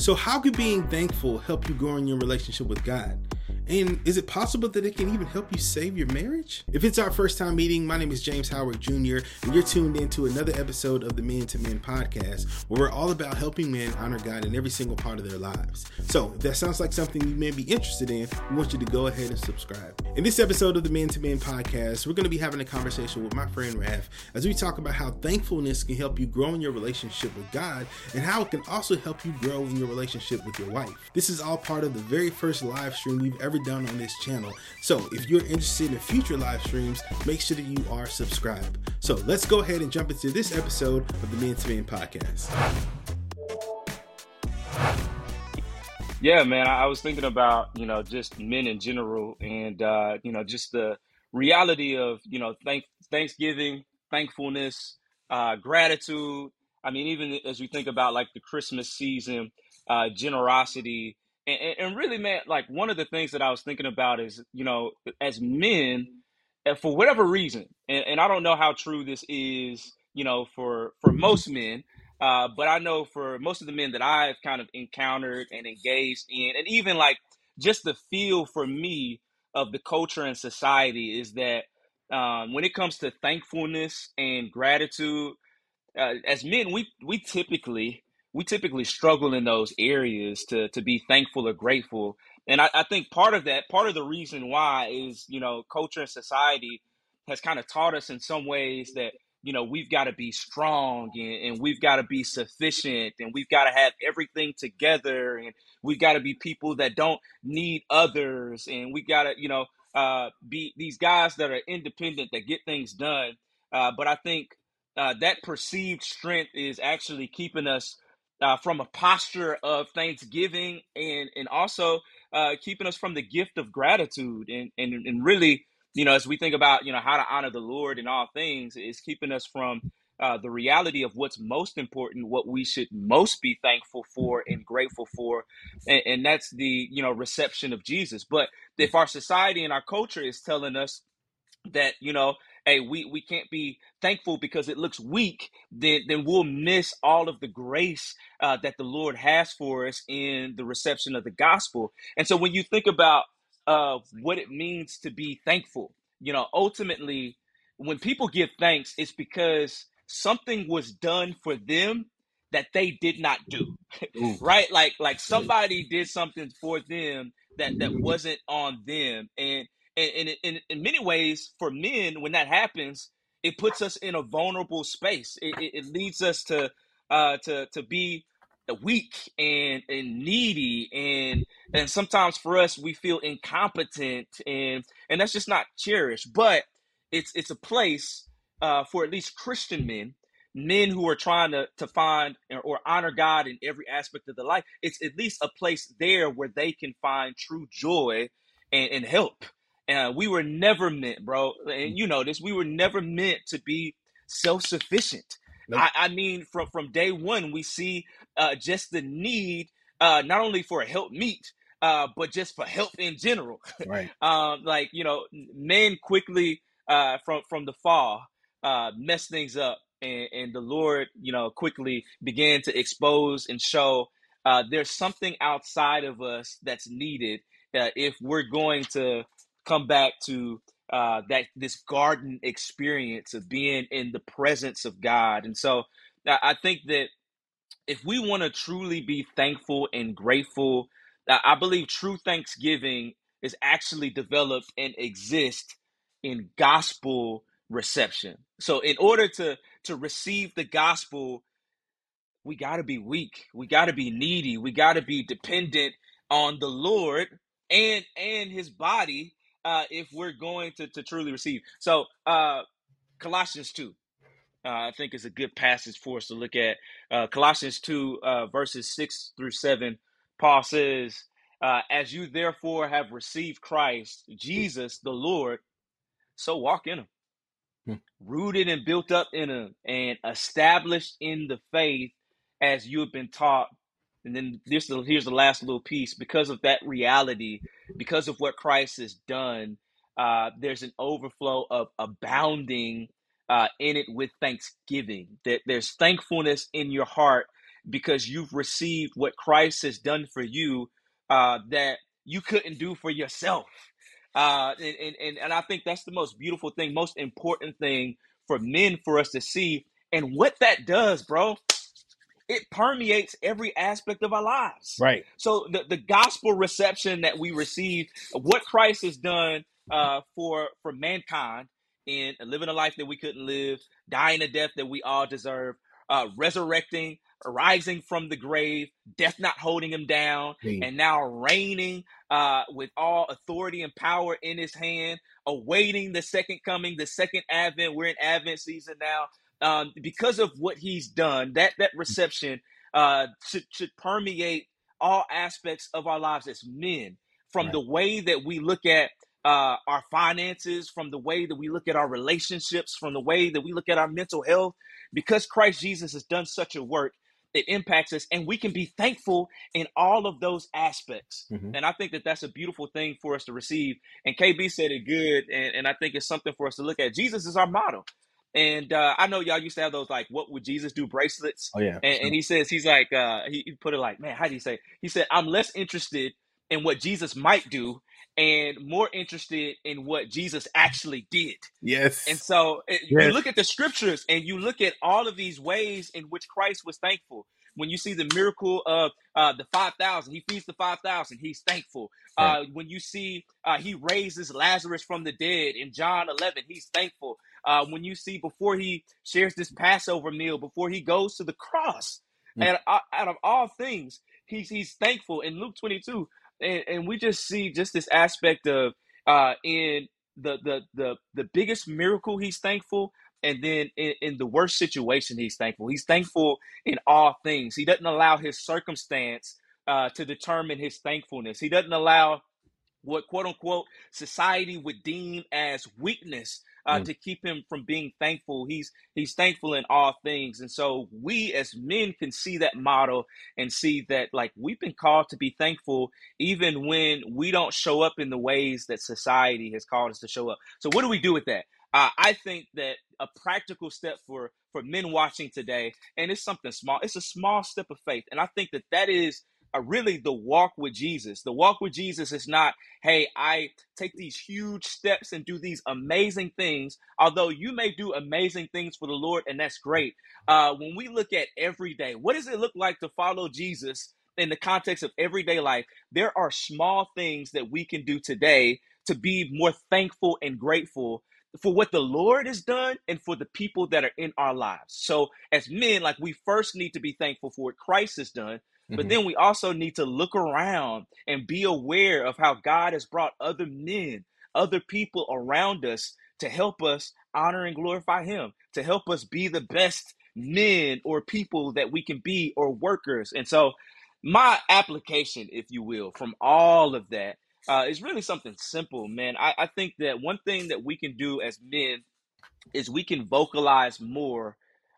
So, how can being thankful help you grow in your relationship with God? And is it possible that it can even help you save your marriage? If it's our first time meeting, my name is James Howard Jr., and you're tuned into another episode of the Men to Men podcast, where we're all about helping men honor God in every single part of their lives. So, if that sounds like something you may be interested in, we want you to go ahead and subscribe. In this episode of the Men to Men podcast, we're going to be having a conversation with my friend Raph as we talk about how thankfulness can help you grow in your relationship with God and how it can also help you grow in your relationship with your wife. This is all part of the very first live stream we've ever done on this channel. So if you're interested in future live streams, make sure that you are subscribed. So let's go ahead and jump into this episode of the Men to Men podcast. Yeah, man, I was thinking about, you know, just men in general and, uh, you know, just the reality of, you know, thank Thanksgiving, thankfulness, uh, gratitude. I mean, even as we think about like the Christmas season, uh, generosity, and, and really, man, like one of the things that I was thinking about is, you know, as men, for whatever reason, and, and I don't know how true this is, you know, for for most men, uh, but I know for most of the men that I've kind of encountered and engaged in, and even like just the feel for me of the culture and society is that um, when it comes to thankfulness and gratitude, uh, as men, we we typically we typically struggle in those areas to to be thankful or grateful. And I, I think part of that, part of the reason why is, you know, culture and society has kind of taught us in some ways that, you know, we've got to be strong and, and we've got to be sufficient and we've got to have everything together and we've got to be people that don't need others and we got to, you know, uh, be these guys that are independent that get things done. Uh, but I think uh, that perceived strength is actually keeping us uh, from a posture of thanksgiving and and also uh, keeping us from the gift of gratitude and, and and really you know as we think about you know how to honor the Lord in all things is keeping us from uh, the reality of what's most important, what we should most be thankful for and grateful for, and, and that's the you know reception of Jesus. But if our society and our culture is telling us that you know hey we we can't be thankful because it looks weak then then we'll miss all of the grace uh, that the lord has for us in the reception of the gospel. And so when you think about uh, what it means to be thankful you know ultimately when people give thanks it's because something was done for them that they did not do right? Like like somebody did something for them that that wasn't on them. And and, in, many ways, for men, when that happens, it puts us in a vulnerable space. It, it, it leads us to uh, to to be weak and, and needy and and sometimes for us we feel incompetent and and that's just not cherished but it's it's a place uh, for at least christian men men who are trying to, to find or honor god in every aspect of their life it's at least a place there where they can find true joy and, and help uh, we were never meant, bro, and you know this. We were never meant to be self sufficient. Nope. I, I, mean, from from day one, we see uh, just the need uh, not only for a help meet, uh, but just for help in general. Right. um, like you know, men quickly uh, from from the fall uh, mess things up, and, and the Lord, you know, quickly began to expose and show uh, there's something outside of us that's needed uh, if we're going to come back to uh, that this garden experience of being in the presence of God. And so I think that if we want to truly be thankful and grateful, I believe true thanksgiving is actually developed and exists in gospel reception. So in order to to receive the gospel, we got to be weak. We got to be needy. We got to be dependent on the Lord and and his body uh, if we're going to, to truly receive. So, uh, Colossians 2, uh, I think is a good passage for us to look at. Uh, Colossians 2, uh, verses 6 through 7, Paul says, uh, As you therefore have received Christ, Jesus the Lord, so walk in him. Hmm. Rooted and built up in him and established in the faith as you have been taught and then this here's the last little piece because of that reality, because of what Christ has done, uh, there's an overflow of abounding uh, in it with thanksgiving. That there's thankfulness in your heart because you've received what Christ has done for you uh, that you couldn't do for yourself. Uh, and, and, and and I think that's the most beautiful thing, most important thing for men for us to see. And what that does, bro, it permeates every aspect of our lives. Right. So the, the gospel reception that we receive, what Christ has done uh, for for mankind in living a life that we couldn't live, dying a death that we all deserve, uh, resurrecting, rising from the grave, death not holding him down, Mm. and now reigning uh, with all authority and power in his hand, awaiting the second coming, the second advent. We're in Advent season now. Um, because of what he's done, that that reception uh, should should permeate all aspects of our lives as men, from Right. the way that we look at uh, our finances, from the way that we look at our relationships, from the way that we look at our mental health. Because Christ Jesus has done such a work, it impacts us, and we can be thankful in all of those aspects. Mhm. And I think that that's a beautiful thing for us to receive. And KB said it good, and, and I think it's something for us to look at. Jesus is our model. And uh, I know y'all used to have those like, what would Jesus do bracelets? Oh yeah. And, and he says, he's like, uh, he, he put it like, man, how do you say? He said, I'm less interested in what Jesus might do and more interested in what Jesus actually did. yes. And so it, Yes. you look at the scriptures and you look at all of these ways in which Christ was thankful. When you see the miracle of uh, the 5,000, he feeds the 5,000, he's thankful. Uh, when you see uh, he raises Lazarus from the dead in John 11, he's thankful. Uh, when you see before he shares this Passover meal, before he goes to the cross, Mm. and out out of all things, he's, he's thankful. In Luke 22, and, and we just see just this aspect of uh, in the the the the biggest miracle he's thankful and then in, in the worst situation he's thankful he's thankful in all things he doesn't allow his circumstance uh, to determine his thankfulness he doesn't allow what quote unquote society would deem as weakness uh, Mm. to keep him from being thankful. He's he's thankful in all things. And so we as men can see that model and see that like we've been called to be thankful even when we don't show up in the ways that society has called us to show up. So what do we do with that? Uh, i think that a practical step for for men watching today and it's something small it's a small step of faith. And i think that that is uh, really the walk with jesus. The walk with jesus is not hey i take these huge steps and do these amazing things although you may do amazing things for the lord and that's great. Uh, when we look at every day what does it look like to follow jesus in the context of everyday life? There are small things that we can do today to be more thankful and grateful for what the lord has done and for the people that are in our lives. So as men like we first need to be thankful for what christ has done but Mhm. then we also need to look around and be aware of how God has brought other men, other people around us to help us honor and glorify Him, to help us be the best men or people that we can be or workers. And so, my application, if you will, from all of that uh, is really something simple, man. I, I think that one thing that we can do as men is we can vocalize more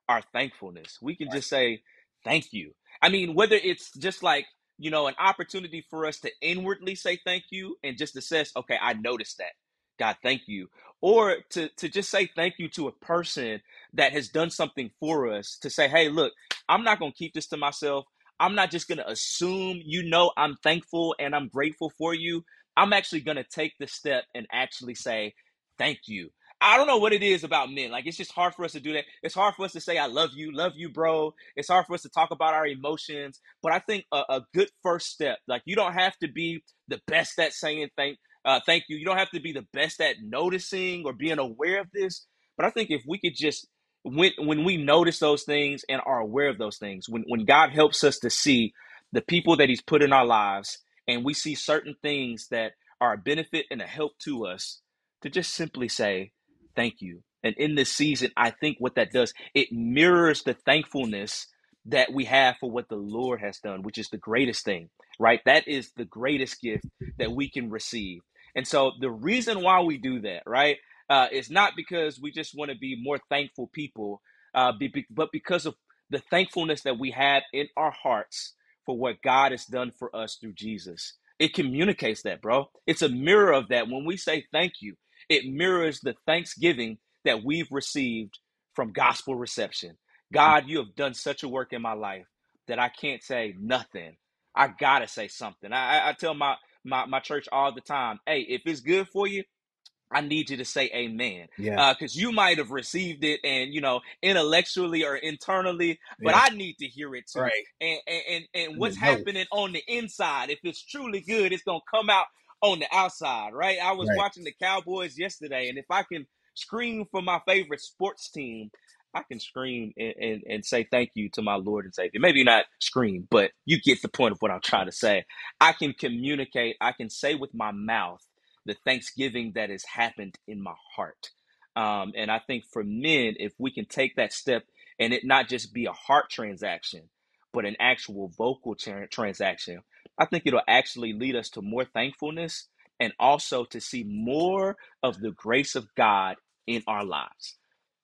our thankfulness. We can just say, thank you. I mean, whether it's just like, you know, an opportunity for us to inwardly say thank you and just assess, okay, I noticed that. God, thank you. Or to, to just say thank you to a person that has done something for us to say, hey, look, I'm not going to keep this to myself. I'm not just going to assume you know I'm thankful and I'm grateful for you. I'm actually going to take the step and actually say, thank you. I don't know what it is about men. Like it's just hard for us to do that. It's hard for us to say I love you, love you, bro. It's hard for us to talk about our emotions. But I think a, a good first step, like you don't have to be the best at saying thank uh, thank you. You don't have to be the best at noticing or being aware of this. But I think if we could just when when we notice those things and are aware of those things, when when God helps us to see the people that He's put in our lives, and we see certain things that are a benefit and a help to us, to just simply say thank you. And in this season, I think what that does, it mirrors the thankfulness that we have for what the Lord has done, which is the greatest thing, right? That is the greatest gift that we can receive. And so the reason why we do that, right, uh, is not because we just want to be more thankful people, uh, be, be- but because of the thankfulness that we have in our hearts for what God has done for us through Jesus. It communicates that, bro. It's a mirror of that. When we say thank you, it mirrors the thanksgiving that we've received from gospel reception. God, you have done such a work in my life. that I can't say nothing. I gotta say something. I, I tell my, my my church all the time, hey, if it's good for you, I need you to say amen. Yeah. Because uh, you might have received it and, you know, intellectually or internally, but Yeah. I need to hear it too. Right. And, and, and, and what's to know it. happening on the inside, if it's truly good, it's going to come out on the outside, right? I was Right. watching the Cowboys yesterday, and if I can scream for my favorite sports team, I can scream and, and, and say thank you to my Lord and Savior. Maybe not scream, but you get the point of what I'm trying to say. I can communicate, I can say with my mouth the thanksgiving that has happened in my heart. Um, and I think for men, if we can take that step and it not just be a heart transaction, but an actual vocal tra- transaction, I think it'll actually lead us to more thankfulness and also to see more of the grace of God in our lives.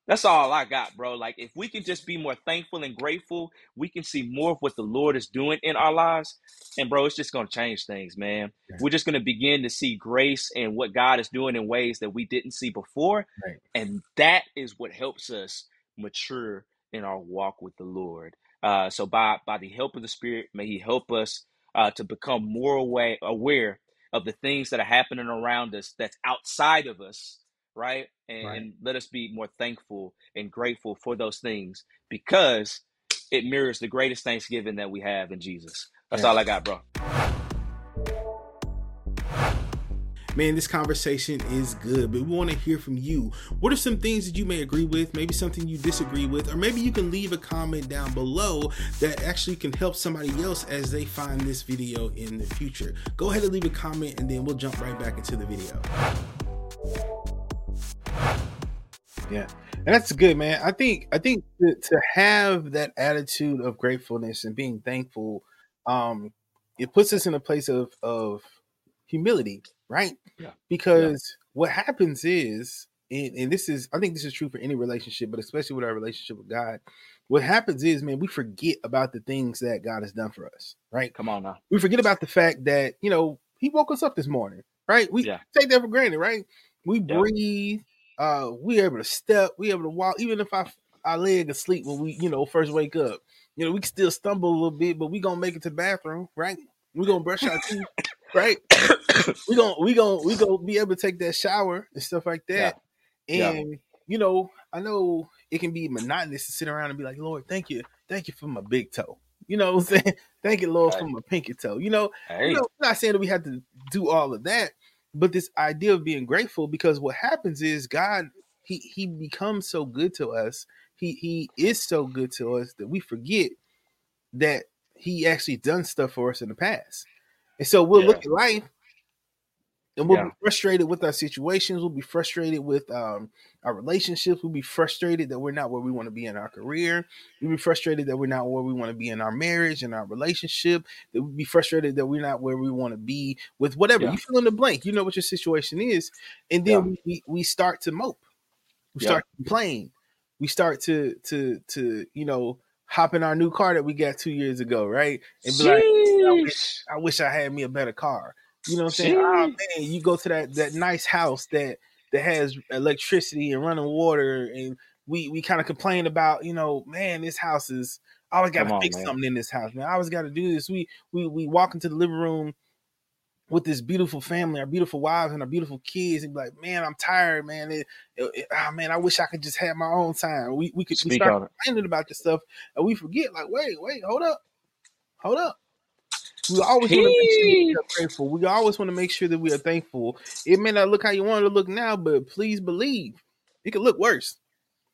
That's all I got, bro. Like, if we can just be more thankful and grateful, we can see more of what the Lord is doing in our lives. And, bro, it's just going to change things, man. We're just going to begin to see grace and what God is doing in ways that we didn't see before. Right. And that is what helps us mature in our walk with the Lord. Uh, so, by, by the help of the Spirit, may He help us uh, to become more aware, aware of the things that are happening around us that's outside of us right? And, Right. and let us be more thankful and grateful for those things because it mirrors the greatest Thanksgiving that we have in Jesus. That's Yeah. all I got, bro. Man, this conversation is good, but we want to hear from you. What are some things that you may agree with, maybe something you disagree with, or maybe you can leave a comment down below that actually can help somebody else as they find this video in the future. Go ahead and leave a comment and then we'll jump right back into the video. Yeah, and that's good, man. I think I think to, to have that attitude of gratefulness and being thankful, um, it puts us in a place of of humility, right? Yeah. Because what happens is, and, and this is, I think this is true for any relationship, but especially with our relationship with God. What happens is, man, we forget about the things that God has done for us, right? Come on now. we forget about the fact that you know he woke us up this morning, right? We Yeah. take that for granted, right? We Yeah. breathe, uh, we able to step, we able to walk, even if I our leg asleep when we you know first wake up. You know, we can still stumble a little bit, but we gonna make it to the bathroom, right? We gonna brush our teeth, right? We gonna we gonna we gonna be able to take that shower and stuff like that. Yeah. And you know, I know it can be monotonous to sit around and be like, Lord, thank you, thank you for my big toe. You know what I'm saying? Thank you, Lord, for my pinky toe. You know, Hey, you know, I'm not saying that we have to do all of that, but this idea of being grateful because what happens is God, he he becomes so good to us. He he is so good to us that we forget that he actually done stuff for us in the past. And so we'll look at life and we'll Yeah. be frustrated with our situations. We'll be frustrated with um, our relationships. We'll be frustrated that we're not where we want to be in our career. We'll be frustrated that we're not where we want to be in our marriage and our relationship. That we'll be frustrated that we're not where we want to be with whatever. Yeah. You fill in the blank. You know what your situation is. And then Yeah. we, we, start to mope. We Yeah. start to complain. We start to to to, you know, hop in our new car that we got two years ago, right? And be like, Sheesh. I wish I had me a better car. You know what I'm saying? Oh man, you go to that that nice house that that has electricity and running water, and we we kind of complain about, you know, man, this house is I always got to fix man. something in this house, man. I always got to do this. We we we walk into the living room with this beautiful family, our beautiful wives and our beautiful kids, and be like, man, I'm tired, man. It, it, it- ah, man, I wish I could just have my own time. We we could we start complaining about this stuff, and we forget, like, wait, wait, hold up, hold up. We always want to make sure that we are grateful. We always want to make sure that we are thankful. It may not look how you want it to look now, but please believe it could look worse.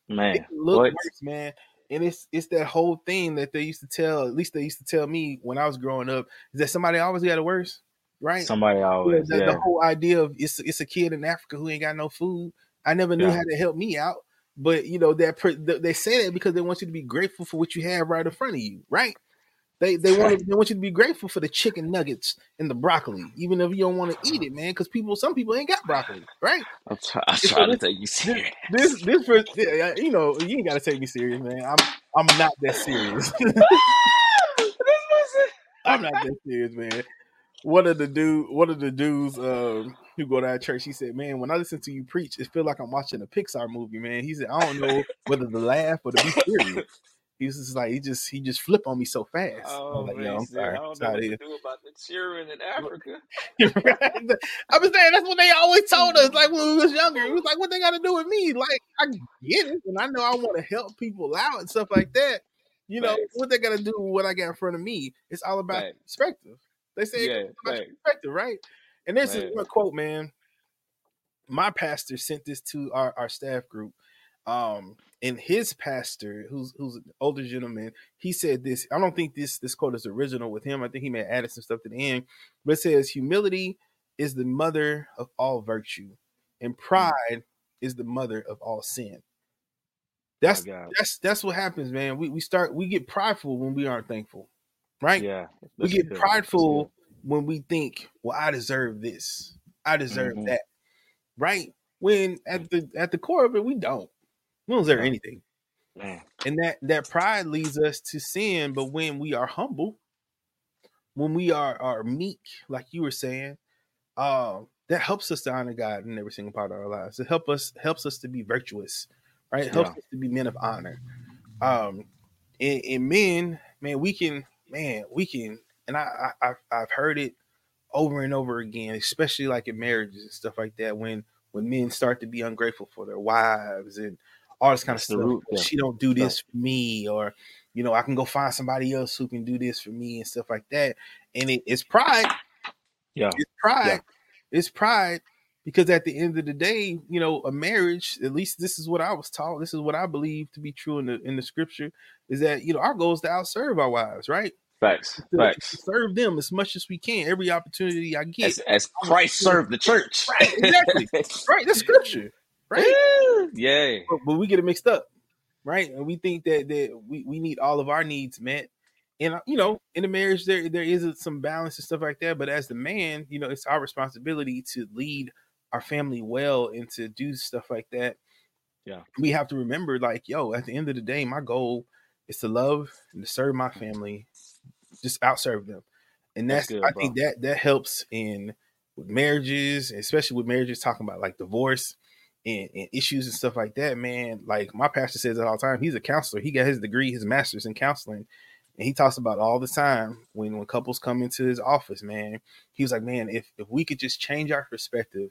Man, look what? worse, man. And it's it's that whole thing that they used to tell, at least they used to tell me when I was growing up, is that somebody always got it worse, right? Somebody always, the, yeah. the whole idea of it's it's a kid in Africa who ain't got no food. I never knew Yeah. how to help me out, but you know that per, they say that because they want you to be grateful for what you have right in front of you, right? They they want to, they want you to be grateful for the chicken nuggets and the broccoli, even if you don't want to eat it, man. Because people, some people ain't got broccoli, right? I'm, try- I'm so trying to take you serious. This this you know you ain't got to take me serious, man. I'm I'm not that serious. I'm not that serious, man. One of the dude, one of the dudes um, who go to our church, he said, "Man, when I listen to you preach, it feel like I'm watching a Pixar movie, man." He said, "I don't know whether to laugh or to be serious." He was just like he just he just flip on me so fast. Oh like, man, I'm sorry. I don't know what to do about the children in Africa. I was saying that's what they always told us. Like when we was younger, it was like, what they got to do with me? Like I get it, and I know I want to help people out and stuff like that. You know Facts. what they got to do with what I got in front of me? It's all about Facts. perspective. They say Yeah, about perspective, right? And this is Man. one quote, man. My pastor sent this to our, our staff group. Um, and his pastor, who's who's an older gentleman, he said this. I don't think this this quote is original with him. I think he may have added some stuff to the end, but it says humility is the mother of all virtue, and pride is the mother of all sin. That's that's that's what happens, man. We we start we get prideful when we aren't thankful, right? Yeah, we get good. prideful when we think, well, I deserve this, I deserve Mhm. that, right? When at the at the core of it, we don't. We don't deserve No. anything, Man, and that that pride leads us to sin. But when we are humble, when we are are meek, like you were saying, um, that helps us to honor God in every single part of our lives. It help us helps us to be virtuous, right? It helps Yeah. us to be men of honor. Um, and, and men, man, we can, man, we can, and I, I I've, I've heard it over and over again, especially like in marriages and stuff like that. When when men start to be ungrateful for their wives and all this kind of stuff, root, yeah. she don't do this for me, or you know, I can go find somebody else who can do this for me and stuff like that. And it, it's pride yeah, it's pride. It's pride because at the end of the day, you know, a marriage, at least this is what I was taught. This is what I believe to be true in the in the scripture is that, you know, our goal is to outserve our wives, right? facts, To, facts. to serve them as much as we can, every opportunity I get. As, as Christ served the church. Right, exactly. right, that's scripture, right? yeah, But, but we get it mixed up, right? And we think that that we, we need all of our needs met. And uh, you know, in a marriage, there there is some balance and stuff like that. But as the man, you know, it's our responsibility to lead our family well and to do stuff like that. Yeah. we have to remember, like, yo, at the end of the day, my goal is to love and to serve my family, just outserve them. And That's that's, good, I bro. think that that helps in with marriages, especially with marriages talking about like divorce and, and issues and stuff like that, man. Like my pastor says it all the time. He's a counselor. He got his degree, his master's in counseling. And he talks about all the time when when couples come into his office, man. He was like, man, if if we could just change our perspective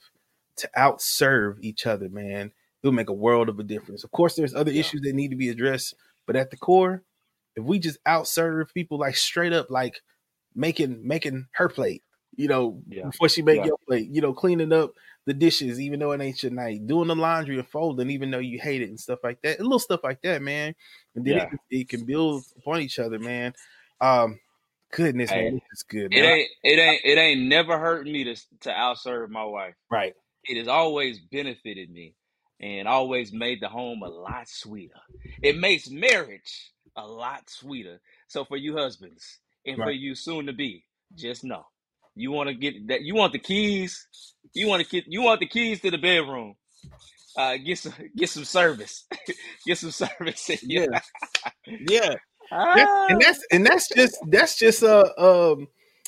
to outserve each other, man, it'll make a world of a difference. Of course, there's other Yeah. issues that need to be addressed, but at the core, if we just outserve people like straight up, like making making her plate, you know, Yeah. before she make Yeah. your plate, you know, cleaning up the dishes, even though it ain't your night, doing the laundry and folding, even though you hate it and stuff like that, little stuff like that, man. And then Yeah. it, can- it can build upon each other, man. Um, goodness, Hey, man, this is good, it man. ain't, it ain't, it ain't never hurt me to to outserve my wife. right, It has always benefited me, and always made the home a lot sweeter. It makes marriage a lot sweeter. So for you husbands and for you soon to be, just know you want to get that. You want the keys. You want to get. You want the keys to the bedroom. Uh, get some get some service. get some service. in yeah, yeah. Ah, That- and that's and that's just that's just uh um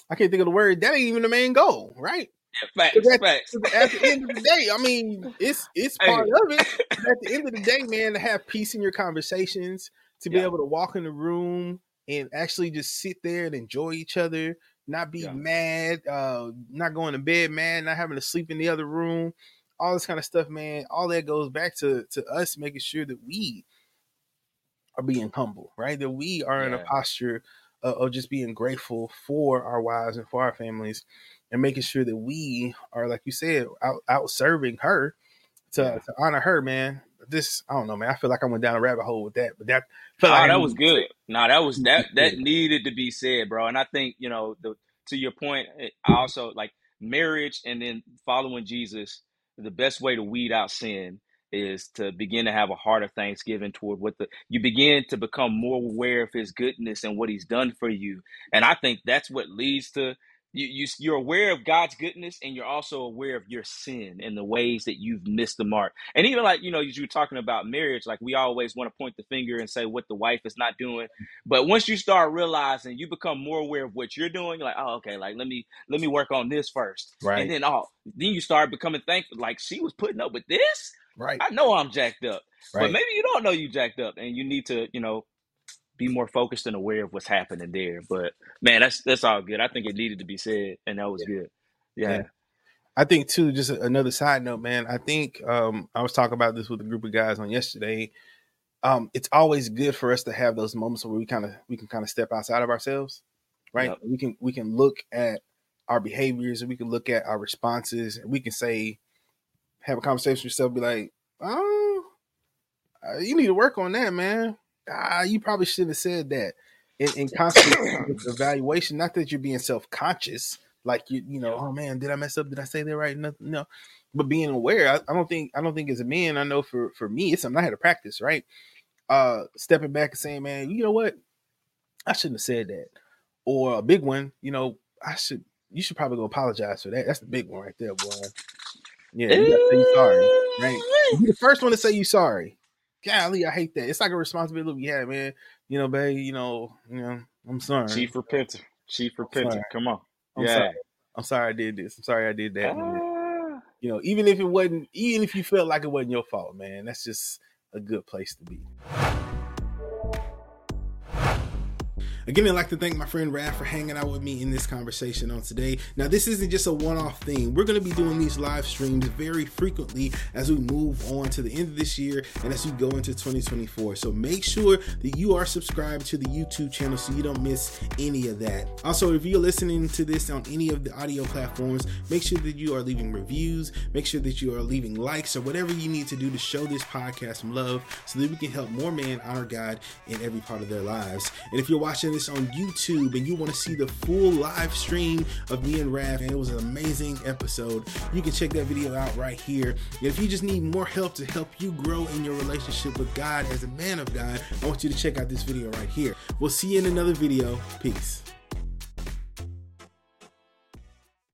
I can't think of the word. That ain't even the main goal, right? facts. At, Facts. at the end of the day, I mean, it's it's Hey. part of it. But at the end of the day, man, to have peace in your conversations, to be Yeah. able to walk in the room and actually just sit there and enjoy each other, not be Yeah. mad, uh, not going to bed mad, not having to sleep in the other room, all this kind of stuff, man. All that goes back to to us making sure that we are being humble, right? That we are in a posture of, of just being grateful for our wives and for our families, and making sure that we are, like you said, out, out serving her to, Yeah. to honor her, man. This I don't know, man. I feel like I went down a rabbit hole with that, but that felt Oh, that was needed to say good. No, that was that that needed to be said, bro. And I think you know the to your point. Eh, I also like marriage and then following Jesus. The best way to weed out sin is to begin to have a heart of thanksgiving toward what the you begin to become more aware of His goodness and what He's done for you. And I think that's what leads to you, you you're aware of God's goodness and you're also aware of your sin and the ways that you've missed the mark. And even like, you know, as you were talking about marriage, like we always want to point the finger and say what the wife is not doing. Mm. But once you start realizing you become more aware of what you're doing, you're like, oh, okay, like let me let me work on this first. Right. And then oh, then you start becoming thankful. Like she was putting up with this. right, I know I'm jacked up. But maybe you don't know you jacked up and you need to, you know, be more focused and aware of what's happening there. But man, that's that's all good. I think it needed to be said, and that was yeah. good. Yeah. yeah. I think too. Just another side note, man. I think um, I was talking about this with a group of guys on yesterday. Um, it's always good for us to have those moments where we kind of we can kind of step outside of ourselves, right? Yep. We can we can look at our behaviors and we can look at our responses and we can say, have a conversation with yourself, be like, oh, uh, you need to work on that, man. Ah, you probably shouldn't have said that. In, in constant evaluation, not that you're being self conscious, like you, you know, oh man, did I mess up? Did I say that right? Nothing, no. But being aware, I, I don't think, I don't think as a man, I know for for me, it's something I had to practice, right? Uh, stepping back and saying, man, you know what, I shouldn't have said that. Or a big one, you know, I should, you should probably go apologize for that. That's the big one right there, boy. Yeah, you gotta say you sorry, right? Be the first one to say you sorry. Golly, I hate that. It's like a responsibility we have, man. You know, babe. You know, you know. I'm sorry. Chief repenter. Chief repenter. Come on. I'm yeah. Sorry. I'm sorry I did this. I'm sorry I did that. Ah. You know, even if it wasn't, even if you felt like it wasn't your fault, man, that's just a good place to be. Again, I'd like to thank my friend Raph for hanging out with me in this conversation on today. Now, this isn't just a one off thing. We're going to be doing these live streams very frequently as we move on to the end of this year and as we go into 2024. So make sure that you are subscribed to the YouTube channel so you don't miss any of that. Also, if you're listening to this on any of the audio platforms, make sure that you are leaving reviews, make sure that you are leaving likes or whatever you need to do to show this podcast some love so that we can help more men honor God in every part of their lives. And if you're watching this on YouTube and you want to see the full live stream of me and Raph, and it was an amazing episode, you can check that video out right here. And if you just need more help to help you grow in your relationship with God as a man of God, I want you to check out this video right here. We'll see you in another video. Peace.